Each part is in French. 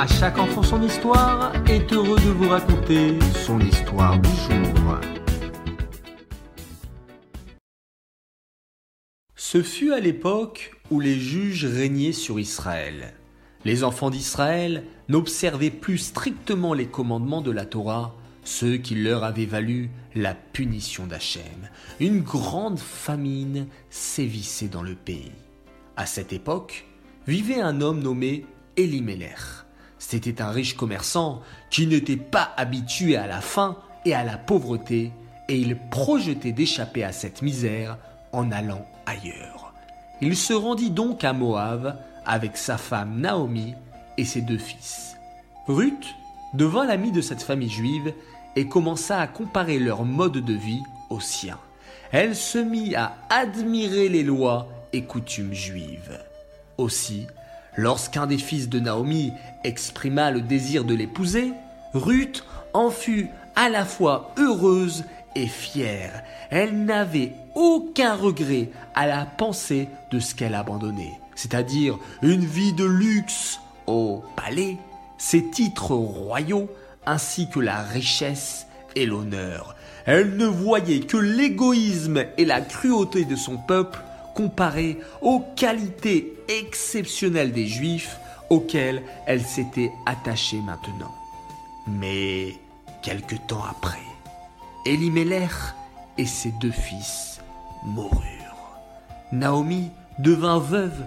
À chaque enfant son histoire est heureux de vous raconter son histoire du jour. Ce fut à l'époque où les juges régnaient sur Israël. Les enfants d'Israël n'observaient plus strictement les commandements de la Torah, ceux qui leur avaient valu la punition d'Hachem. Une grande famine sévissait dans le pays. À cette époque, vivait un homme nommé Elimelech. C'était un riche commerçant qui n'était pas habitué à la faim et à la pauvreté, et il projetait d'échapper à cette misère en allant ailleurs. Il se rendit donc à Moab avec sa femme Naomi et ses deux fils. Ruth devint l'amie de cette famille juive et commença à comparer leur mode de vie au sien. Elle se mit à admirer les lois et coutumes juives. Aussi, lorsqu'un des fils de Naomi exprima le désir de l'épouser, Ruth en fut à la fois heureuse et fière. Elle n'avait aucun regret à la pensée de ce qu'elle abandonnait, c'est-à-dire une vie de luxe au palais, ses titres royaux, ainsi que la richesse et l'honneur. Elle ne voyait que l'égoïsme et la cruauté de son peuple comparé aux qualités exceptionnelles des Juifs auxquels elle s'était attachée maintenant. Mais quelque temps après, Elimelech et ses deux fils moururent. Naomi devint veuve,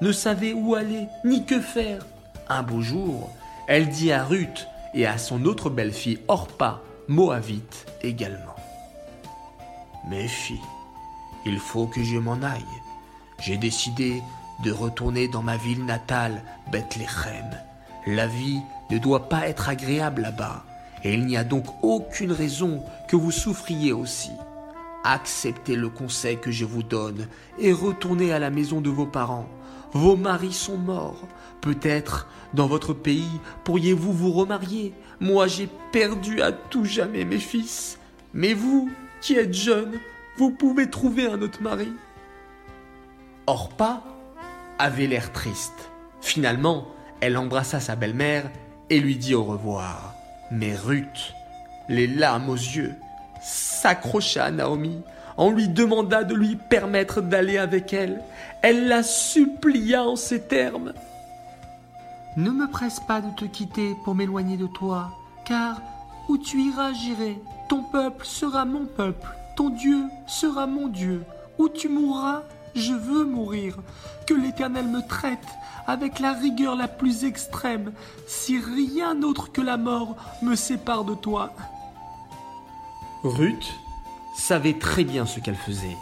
ne savait où aller ni que faire. Un beau jour, elle dit à Ruth et à son autre belle-fille Orpa, Moabite également. Mes il faut que je m'en aille. J'ai décidé de retourner dans ma ville natale, Bethléem. La vie ne doit pas être agréable là-bas, et il n'y a donc aucune raison que vous souffriez aussi. Acceptez le conseil que je vous donne et retournez à la maison de vos parents. Vos maris sont morts. Peut-être, dans votre pays, pourriez-vous vous remarier? Moi, j'ai perdu à tout jamais mes fils. Mais vous, qui êtes jeunes, vous pouvez trouver un autre mari. Orpa avait l'air triste. Finalement, elle embrassa sa belle-mère et lui dit au revoir. Mais Ruth, les larmes aux yeux, s'accrocha à Naomi. On lui demanda de lui permettre d'aller avec elle. Elle la supplia en ces termes. Ne me presse pas de te quitter pour m'éloigner de toi, car où tu iras, j'irai. Ton peuple sera mon peuple, ton Dieu sera mon Dieu. Où tu mourras, je veux mourir. Que l'Éternel me traite avec la rigueur la plus extrême, si rien d'autre que la mort me sépare de toi. Ruth savait très bien ce qu'elle faisait,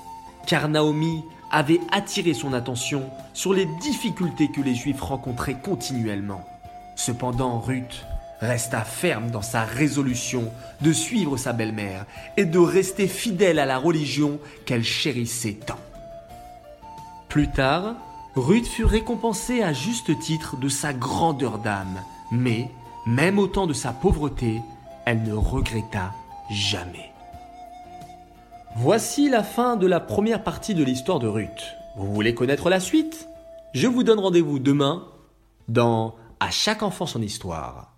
car Naomi avait attiré son attention sur les difficultés que les Juifs rencontraient continuellement. Cependant, Ruth resta ferme dans sa résolution de suivre sa belle-mère et de rester fidèle à la religion qu'elle chérissait tant. Plus tard, Ruth fut récompensée à juste titre de sa grandeur d'âme, mais, même au temps de sa pauvreté, elle ne regretta jamais. Voici la fin de la première partie de l'histoire de Ruth. Vous voulez connaître la suite? Je vous donne rendez-vous demain dans À chaque enfant son histoire.